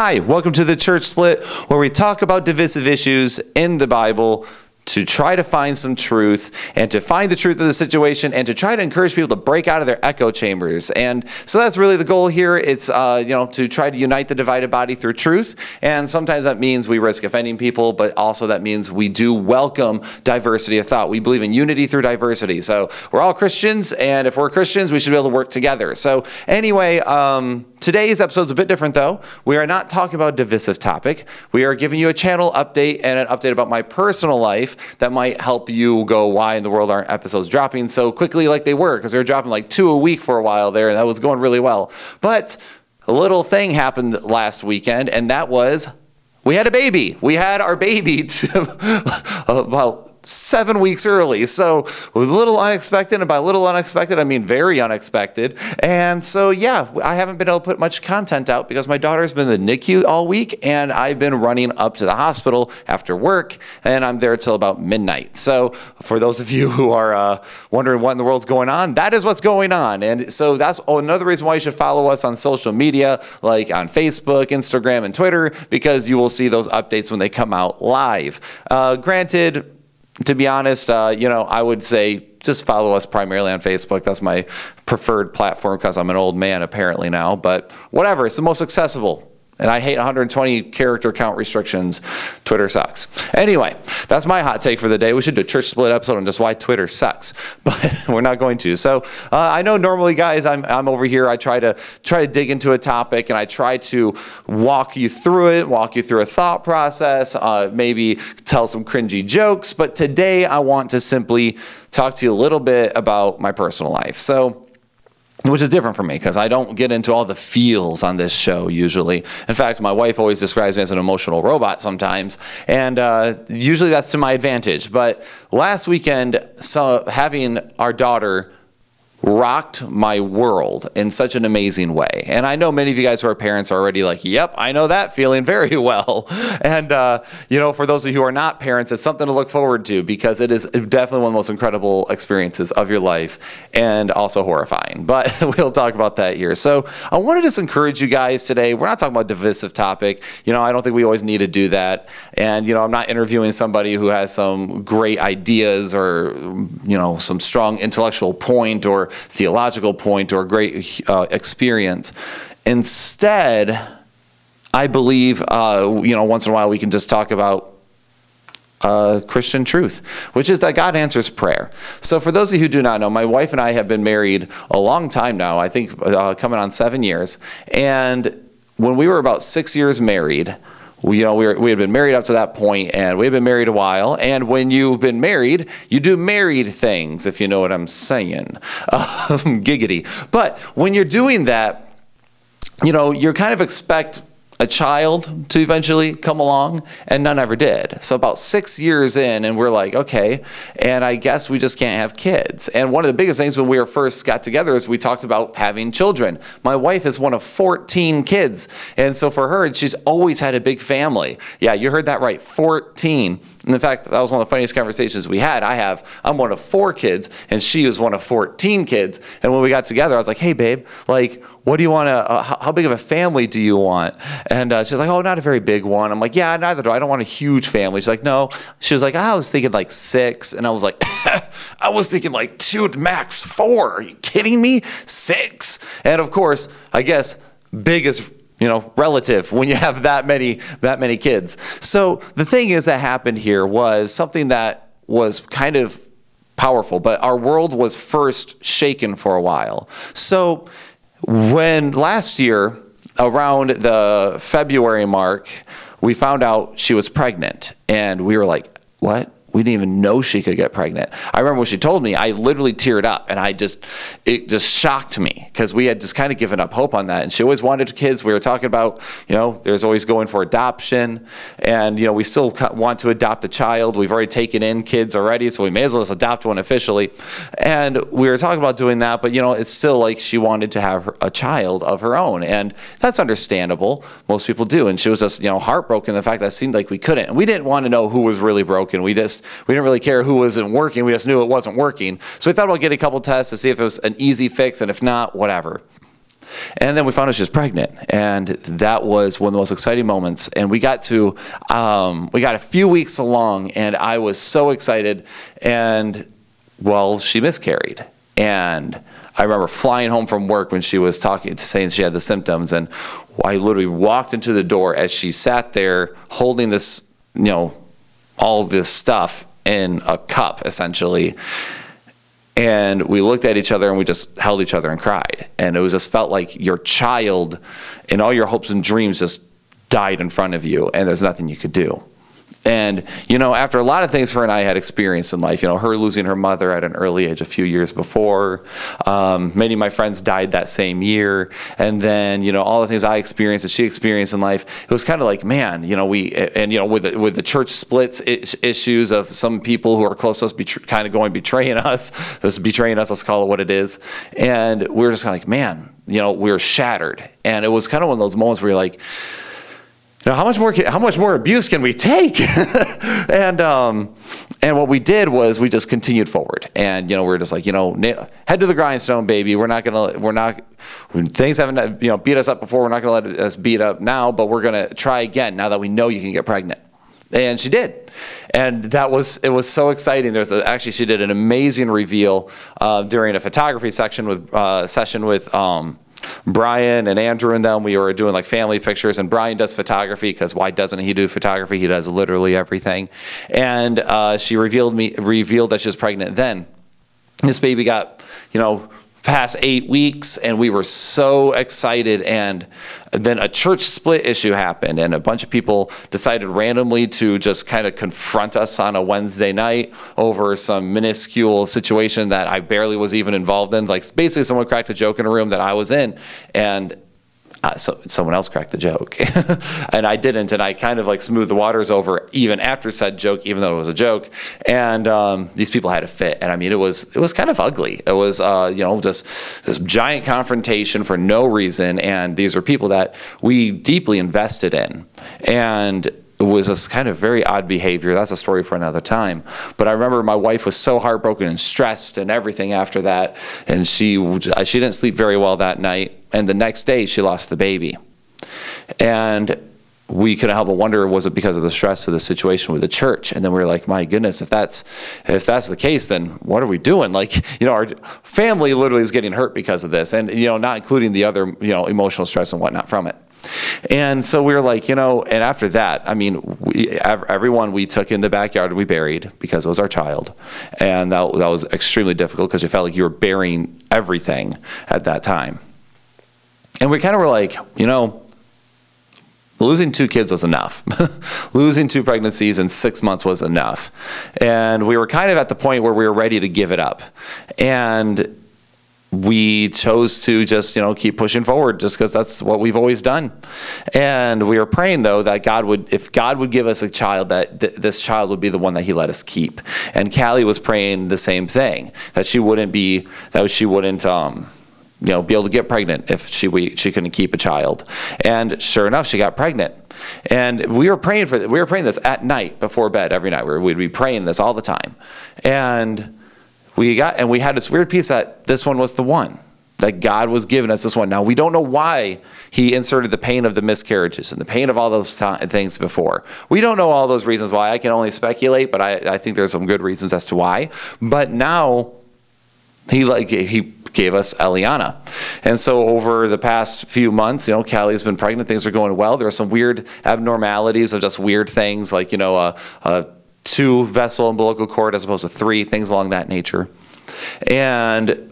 Hi, welcome to the Church Split, where we talk about divisive issues in the Bible to try to find some truth and to find the truth of the situation and to try to encourage people to break out of their echo chambers. And so that's really the goal here. It's uh, you know to try to unite the divided body through truth. And sometimes that means we risk offending people, but also that means we do welcome diversity of thought. We believe in unity through diversity. So we're all Christians, and if we're Christians, we should be able to work together. So anyway. Um, Today's episode is a bit different, though. We are not talking about a divisive topic. We are giving you a channel update and an update about my personal life that might help you go, why in the world aren't episodes dropping so quickly like they were? Because they were dropping like two a week for a while there, and that was going really well. But a little thing happened last weekend, and that was we had a baby. We had our baby about seven weeks early. So a little unexpected, and by little unexpected, I mean very unexpected. And so, yeah, I haven't been able to put much content out because my daughter's been in the NICU all week, and I've been running up to the hospital after work, and I'm there till about midnight. So for those of you who are uh, wondering what in the world's going on, that is what's going on. And so that's another reason why you should follow us on social media, like on Facebook, Instagram, and Twitter, because you will see those updates when they come out live. Uh, granted, to be honest, uh, you know, I would say just follow us primarily on Facebook. That's my preferred platform because I'm an old man apparently now. But whatever, it's the most accessible. And I hate 120 character count restrictions. Twitter sucks. Anyway, that's my hot take for the day. We should do a church split episode on just why Twitter sucks, but we're not going to. So uh, I know normally, guys, I'm, I'm over here. I try to try to dig into a topic and I try to walk you through it, walk you through a thought process, uh, maybe tell some cringy jokes. But today I want to simply talk to you a little bit about my personal life. So which is different for me because I don't get into all the feels on this show usually. In fact, my wife always describes me as an emotional robot sometimes, and uh, usually that's to my advantage. But last weekend, so having our daughter rocked my world in such an amazing way. And I know many of you guys who are parents are already like, yep, I know that feeling very well. And, uh, you know, for those of you who are not parents, it's something to look forward to because it is definitely one of the most incredible experiences of your life and also horrifying. But we'll talk about that here. So I want to just encourage you guys today. We're not talking about divisive topic. You know, I don't think we always need to do that. And, you know, I'm not interviewing somebody who has some great ideas or, you know, some strong intellectual point or theological point or great uh, experience. Instead, I believe, uh, you know, once in a while we can just talk about uh, Christian truth, which is that God answers prayer. So, for those of you who do not know, my wife and I have been married a long time now, I think uh, coming on seven years. And when we were about six years married, we, you know, we, were, we had been married up to that point, and we had been married a while. And when you've been married, you do married things, if you know what I'm saying. Um, giggity. But when you're doing that, you know, you're kind of expect a child to eventually come along, and none ever did. So, about six years in, and we're like, okay, and I guess we just can't have kids. And one of the biggest things when we were first got together is we talked about having children. My wife is one of 14 kids, and so for her, she's always had a big family. Yeah, you heard that right 14. And in fact, that was one of the funniest conversations we had. I have, I'm one of four kids, and she was one of 14 kids. And when we got together, I was like, hey, babe, like, what do you want to, uh, how, how, big of a family do you want? And uh, she's like, oh, not a very big one. I'm like, yeah, neither do I. I don't want a huge family. She's like, no. She was like, I was thinking like six. And I was like, I was thinking like two max four. Are you kidding me? Six. And of course, I guess big is you know relative when you have that many that many kids so the thing is that happened here was something that was kind of powerful but our world was first shaken for a while so when last year around the february mark we found out she was pregnant. And we were like what we didn't even know she could get pregnant. I remember when she told me, I literally teared up and I just, it just shocked me because we had just kind of given up hope on that. And she always wanted kids. We were talking about, you know, there's always going for adoption. And, you know, we still want to adopt a child. We've already taken in kids already, so we may as well just adopt one officially. And we were talking about doing that, but, you know, it's still like she wanted to have a child of her own. And that's understandable. Most people do. And she was just, you know, heartbroken the fact that it seemed like we couldn't. And we didn't want to know who was really broken. We just, we didn't really care who wasn't working. We just knew it wasn't working. So we thought about getting a couple tests to see if it was an easy fix, and if not, whatever. And then we found out she was pregnant, and that was one of the most exciting moments. And we got to, um, we got a few weeks along, and I was so excited. And well, she miscarried, and I remember flying home from work when she was talking, saying she had the symptoms, and I literally walked into the door as she sat there holding this, you know, all this stuff in a cup, essentially. And we looked at each other and we just held each other and cried. And it was just felt like your child and all your hopes and dreams just died in front of you, and there's nothing you could do. And, you know, after a lot of things her and I had experienced in life, you know, her losing her mother at an early age a few years before, um, many of my friends died that same year. And then, you know, all the things I experienced that she experienced in life, it was kind of like, man, you know, we, and, you know, with the, with the church splits issues of some people who are close to us betray, kind of going betraying us, just betraying us, let's call it what it is. And we were just kind of like, man, you know, we are shattered. And it was kind of one of those moments where you're like, how much more how much more abuse can we take? and um, and what we did was we just continued forward, and you know we are just like you know head to the grindstone, baby. We're not gonna we're not when things haven't you know beat us up before. We're not gonna let us beat up now, but we're gonna try again now that we know you can get pregnant. And she did, and that was it was so exciting. There's actually she did an amazing reveal uh, during a photography section with uh, session with. Um, Brian and Andrew and them, we were doing like family pictures, and Brian does photography because why doesn't he do photography? He does literally everything. And uh, she revealed me revealed that she was pregnant. Then this baby got, you know, past eight weeks, and we were so excited. And then a church split issue happened, and a bunch of people decided randomly to just kind of confront us on a Wednesday night over some minuscule situation that I barely was even involved in. Like basically, someone cracked a joke in a room that I was in, and uh, so someone else cracked the joke. And i didn't and i kind of like smoothed the waters over even after said joke even though it was a joke. And um, these people had a fit and i mean it was it was kind of ugly. It was uh, you know just this giant confrontation for no reason and these were people that we deeply invested in. And was this kind of very odd behavior. That's a story for another time. But I remember my wife was so heartbroken and stressed and everything after that, and she she didn't sleep very well that night. And the next day, she lost the baby, and we couldn't help but wonder was it because of the stress of the situation with the church and then we were like my goodness if that's if that's the case then what are we doing like you know our family literally is getting hurt because of this and you know not including the other you know emotional stress and whatnot from it and so we were like, you know, and after that, I mean, we, everyone we took in the backyard we buried because it was our child. And that, that was extremely difficult because you felt like you were burying everything at that time. And we kind of were like, you know, losing two kids was enough. losing two pregnancies in six months was enough. And we were kind of at the point where we were ready to give it up. And we chose to just you know keep pushing forward just because that's what we've always done. And we were praying though that god would if god would give us a child that th- this child would be the one that he let us keep. And callie was praying the same thing that she wouldn't be that she wouldn't um you know be able to get pregnant if she we, she couldn't keep a child. And sure enough she got pregnant. And we were praying for we were praying this at night before bed every night. We'd be praying this all the time. And we got and we had this weird piece that this one was the one that God was giving us this one. Now we don't know why He inserted the pain of the miscarriages and the pain of all those t- things before. We don't know all those reasons why. I can only speculate, but I, I think there's some good reasons as to why. But now He like He gave us Eliana. And so over the past few months, you know, Callie's been pregnant. Things are going well. There are some weird abnormalities of just weird things like, you know, a, a two vessel umbilical cord as opposed to three, things along that nature. And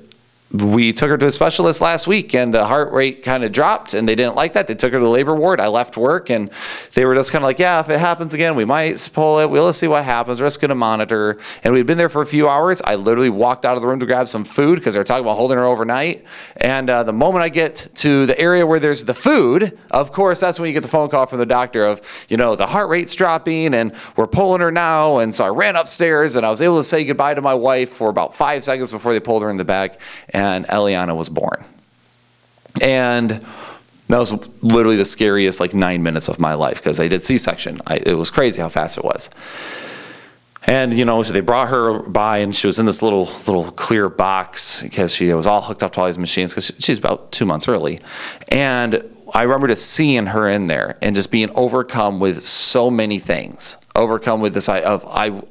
we took her to a specialist last week and the heart rate kind of dropped and they didn't like that. They took her to the labor ward. I left work and they were just kind of like, yeah, if it happens again, we might pull it. We'll see what happens. We're just going to monitor. And we'd been there for a few hours. I literally walked out of the room to grab some food because they were talking about holding her overnight. And uh, the moment I get to the area where there's the food, of course, that's when you get the phone call from the doctor of, you know, the heart rate's dropping and we're pulling her now. And so I ran upstairs and I was able to say goodbye to my wife for about five seconds before they pulled her in the back and Eliana was born. And that was literally the scariest like nine minutes of my life because they did C-section. It was crazy how fast it was. And you know, so they brought her by, and she was in this little little clear box because she was all hooked up to all these machines because she's about two months early. And I remember just seeing her in there and just being overcome with so many things overcome with this of I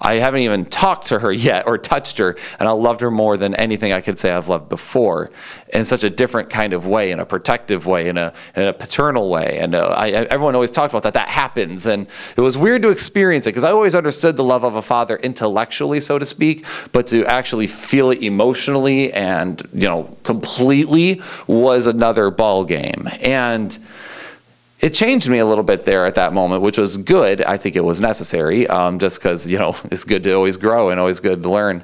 I haven't even talked to her yet or touched her and I loved her more than anything I could say I've loved before in such a different kind of way in a protective way in a in a paternal way. And uh, I, everyone always talked about that that happens. And it was weird to experience it because I always understood the love of a father intellectually so to speak but to actually feel it emotionally and you know completely was another ball game and it changed me a little bit there at that moment, which was good. I think it was necessary, um, just because you know it's good to always grow and always good to learn.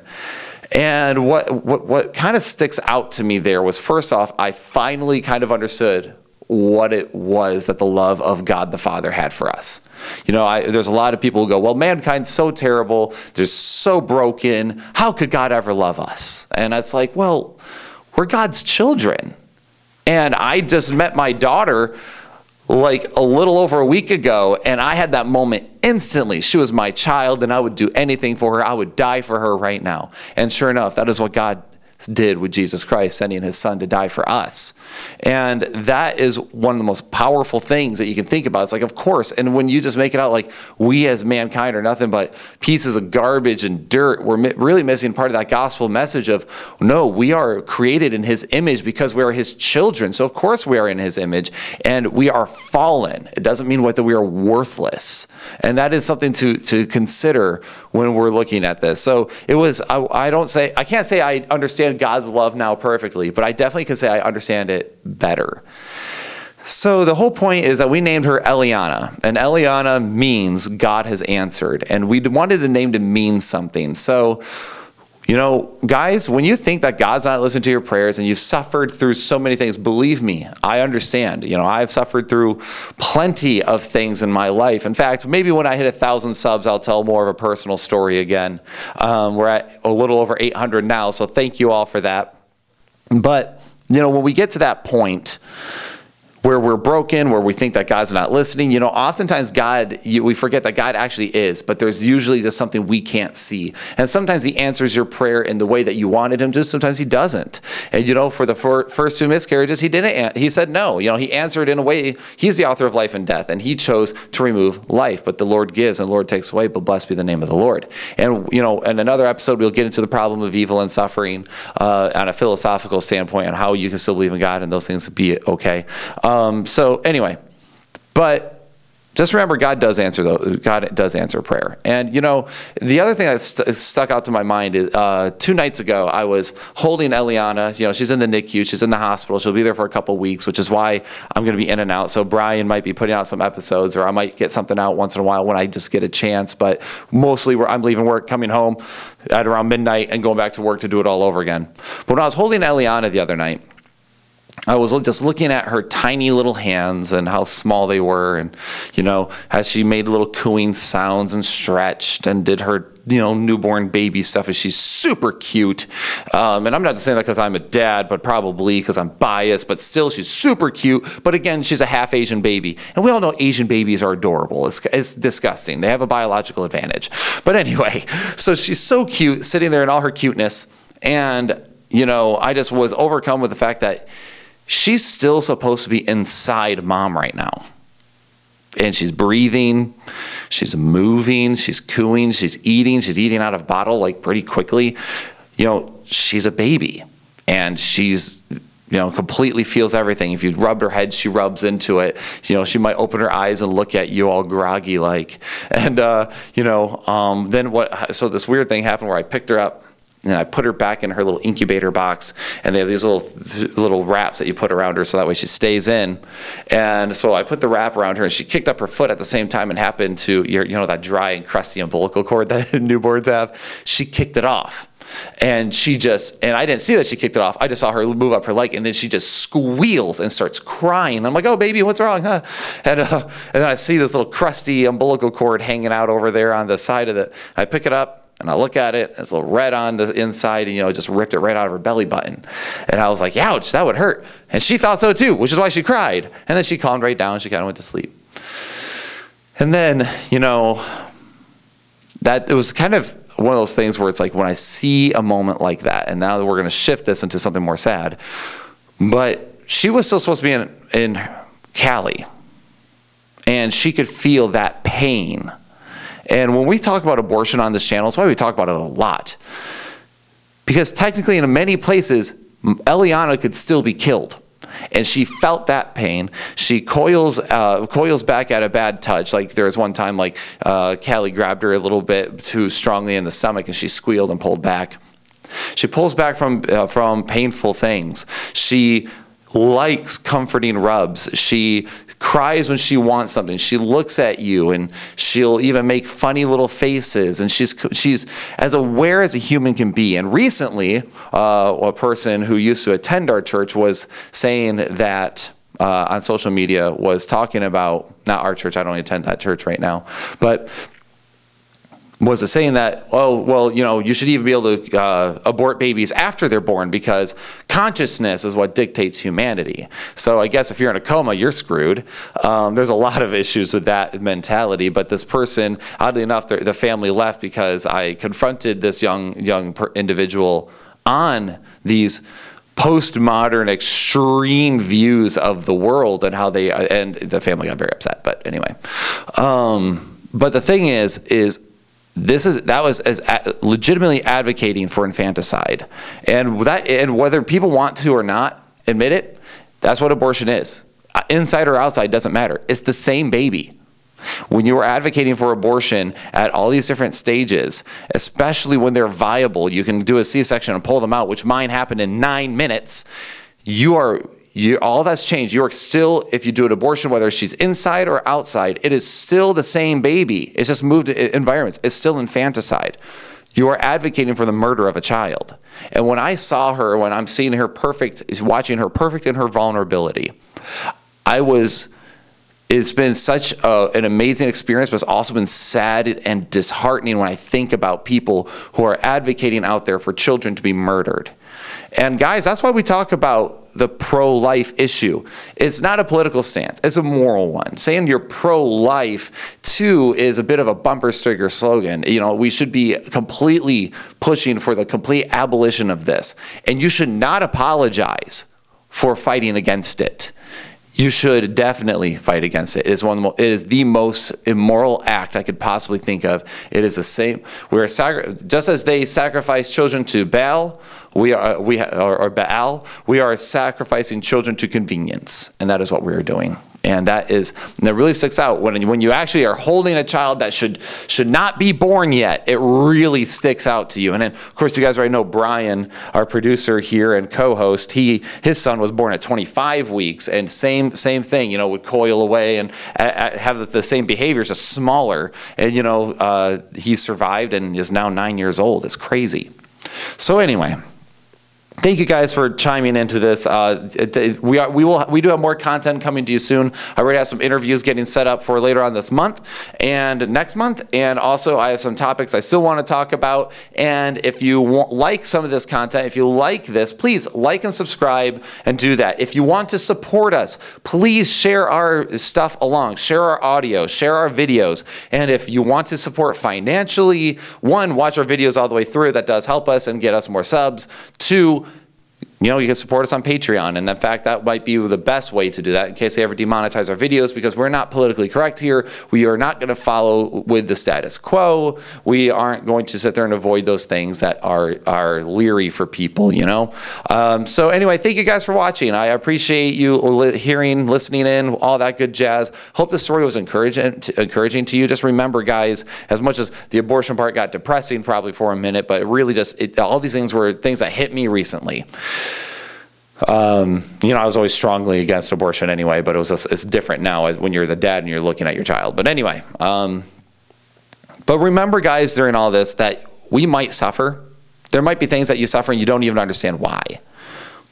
And what what what kind of sticks out to me there was first off, I finally kind of understood what it was that the love of God the Father had for us. You know, I, there's a lot of people who go, well, mankind's so terrible, they're so broken. How could God ever love us? And it's like, well, we're God's children. And I just met my daughter like a little over a week ago, and I had that moment instantly. She was my child, and I would do anything for her. I would die for her right now. And sure enough, that is what God did with Jesus Christ, sending his son to die for us. And that is one of the most powerful things that you can think about. It's like, of course, and when you just make it out like we as mankind are nothing but pieces of garbage and dirt, we're really missing part of that gospel message of no, we are created in his image because we are his children. So, of course, we are in his image and we are fallen. It doesn't mean that we are worthless. And that is something to, to consider when we're looking at this. So, it was, I, I don't say, I can't say I understand God's love now perfectly, but I definitely can say I understand it better. So the whole point is that we named her Eliana, and Eliana means God has answered, and we wanted the name to mean something. So you know, guys, when you think that God's not listening to your prayers and you've suffered through so many things, believe me, I understand. You know, I've suffered through plenty of things in my life. In fact, maybe when I hit a thousand subs, I'll tell more of a personal story again. Um, we're at a little over 800 now, so thank you all for that. But, you know, when we get to that point, where we're broken, where we think that God's not listening. You know, oftentimes God, you, we forget that God actually is, but there's usually just something we can't see. And sometimes He answers your prayer in the way that you wanted Him to, sometimes He doesn't. And, you know, for the for, first two miscarriages, He didn't, He said no. You know, He answered in a way, He's the author of life and death, and He chose to remove life, but the Lord gives and the Lord takes away, but blessed be the name of the Lord. And, you know, in another episode, we'll get into the problem of evil and suffering uh, on a philosophical standpoint on how you can still believe in God and those things be okay. So anyway, but just remember god does answer though god does answer prayer. And you know the other thing that st- stuck out to my mind is uh, two nights ago i was holding eliana you know she's in the nicu she's in the hospital she'll be there for a couple weeks which is why i'm going to be in and out. So brian might be putting out some episodes or i might get something out once in a while when i just get a chance but mostly where i'm leaving work coming home at around midnight and going back to work to do it all over again. But when i was holding eliana the other night I was just looking at her tiny little hands and how small they were, and you know, as she made little cooing sounds and stretched and did her you know newborn baby stuff. And she's super cute. Um, and I'm not saying that because I'm a dad, but probably because I'm biased. But still, she's super cute. But again, she's a half Asian baby, and we all know Asian babies are adorable. It's, it's disgusting. They have a biological advantage. But anyway, so she's so cute, sitting there in all her cuteness, and you know, I just was overcome with the fact that she's still supposed to be inside mom right now. And she's breathing, she's moving, she's cooing, she's eating, she's eating out of bottle like pretty quickly. You know, she's a baby and she's you know, completely feels everything. If you rub her head, she rubs into it. You know, she might open her eyes and look at you all groggy like. And, uh, you know, um, then what, so this weird thing happened where I picked her up and I put her back in her little incubator box, and they have these little little wraps that you put around her so that way she stays in. And so I put the wrap around her, and she kicked up her foot at the same time and happened to you know that dry and crusty umbilical cord that newborns have. She kicked it off. And she just, and I didn't see that she kicked it off. I just saw her move up her leg, and then she just squeals and starts crying. I'm like, "Oh, baby, what's wrong?" Huh? And uh, and then I see this little crusty umbilical cord hanging out over there on the side of it. I pick it up, and I look at it, it's a little red on the inside, and you know, just ripped it right out of her belly button. And I was like, ouch, that would hurt. And she thought so too, which is why she cried. And then she calmed right down, she kind of went to sleep. And then, you know, that it was kind of one of those things where it's like when I see a moment like that, and now we're going to shift this into something more sad. But she was still supposed to be in, in Callie, and she could feel that pain. And when we talk about abortion on this channel, that's why we talk about it a lot. Because technically, in many places, Eliana could still be killed and she felt that pain. She coils uh, coils back at a bad touch. Like there was one time, like uh, Callie grabbed her a little bit too strongly in the stomach, and she squealed and pulled back. She pulls back from uh, from painful things. She likes comforting rubs. She cries when she wants something. She looks at you and she'll even make funny little faces. And she's she's as aware as a human can be. And recently, uh, a person who used to attend our church was saying that. Uh, on social media was talking about not our church i don't attend that church right now but was it saying that, oh, well, you know, you should even be able to uh, abort babies after they're born because consciousness is what dictates humanity. So I guess if you're in a coma, you're screwed. Um, there's a lot of issues with that mentality. But this person, oddly enough, the, the family left because I confronted this young young individual on these postmodern extreme views of the world and how they and the family got very upset. But anyway, um, but the thing is, is this is that was as legitimately advocating for infanticide, and that and whether people want to or not admit it, that's what abortion is. Uh, inside or outside doesn't matter. It's the same baby. When you are advocating for abortion at all these different stages, especially when they're viable, you can do a C-section and pull them out, which mine happened in nine minutes. You are you, all that's changed. You are still, if you do an abortion, whether she's inside or outside, it is still the same baby. It's just moved uh, environments. It's still infanticide. You are advocating for the murder of a child. And when I saw her, when I'm seeing her perfect, watching her perfect in her vulnerability, I was, it's been such a, an amazing experience, but it's also been sad and disheartening when I think about people who are advocating out there for children to be murdered. And guys, that's why we talk about the pro life issue. It's not a political stance, it's a moral one. Saying you're pro life, too, is a bit of a bumper sticker slogan. You know, we should be completely pushing for the complete abolition of this. And you should not apologize for fighting against it you should definitely fight against it. It is one the it is the most immoral act I could possibly think of. It is the same. We are sacri- just as they sacrifice children to Baal, we are we or, or Baal, we are sacrificing children to convenience, and that is what we are doing. And that is and that really sticks out. When when you actually are holding a child that should should not be born yet it really sticks out to you. And then of course you guys already know brian our producer here and co-host. He his son was born at 25 weeks and same same thing you know would coil away and have the same behaviors just smaller. And you know uh, he survived and is now nine years old. It's crazy. So anyway Thank you guys for chiming into this. Uh, we are, we will we do have more content coming to you soon. I already have some interviews getting set up for later on this month and next month, and also I have some topics I still want to talk about. And if you want, like some of this content, if you like this, please like and subscribe and do that. If you want to support us, please share our stuff along, share our audio, share our videos, and if you want to support financially, one, watch our videos all the way through. That does help us and get us more subs. Two you know, you can support us on Patreon. And in fact, that might be the best way to do that in case they ever demonetize our videos because we're not politically correct here. We are not going to follow with the status quo. We aren't going to sit there and avoid those things that are, are leery for people, you know? Um, so, anyway, thank you guys for watching. I appreciate you hearing, listening in, all that good jazz. Hope this story was encouraging to, encouraging to you. Just remember, guys, as much as the abortion part got depressing probably for a minute, but it really just, it, all these things were things that hit me recently. Um, you know, I was always strongly against abortion anyway, but it was it's different now as when you're the dad and you're looking at your child. But anyway, um, but remember, guys, during all this, that we might suffer. There might be things that you suffer and you don't even understand why.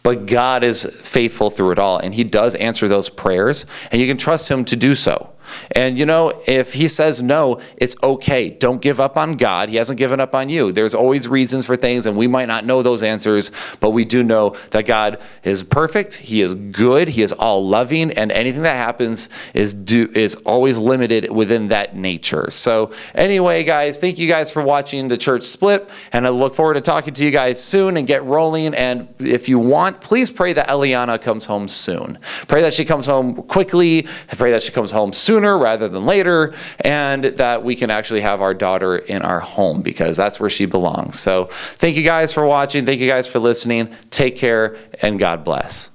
But God is faithful through it all, and He does answer those prayers, and you can trust Him to do so. And you know, if he says no, it's okay. Don't give up on God. He hasn't given up on you. There's always reasons for things, and we might not know those answers, but we do know that God is perfect. He is good. He is all loving, and anything that happens is do is always limited within that nature. So anyway, guys, thank you guys for watching the church split, and I look forward to talking to you guys soon and get rolling. And if you want, please pray that Eliana comes home soon. Pray that she comes home quickly. Pray that she comes home sooner rather than later, and that we can actually have our daughter in our home because that's where she belongs. So thank you guys for watching. Thank you guys for listening. Take care and God bless.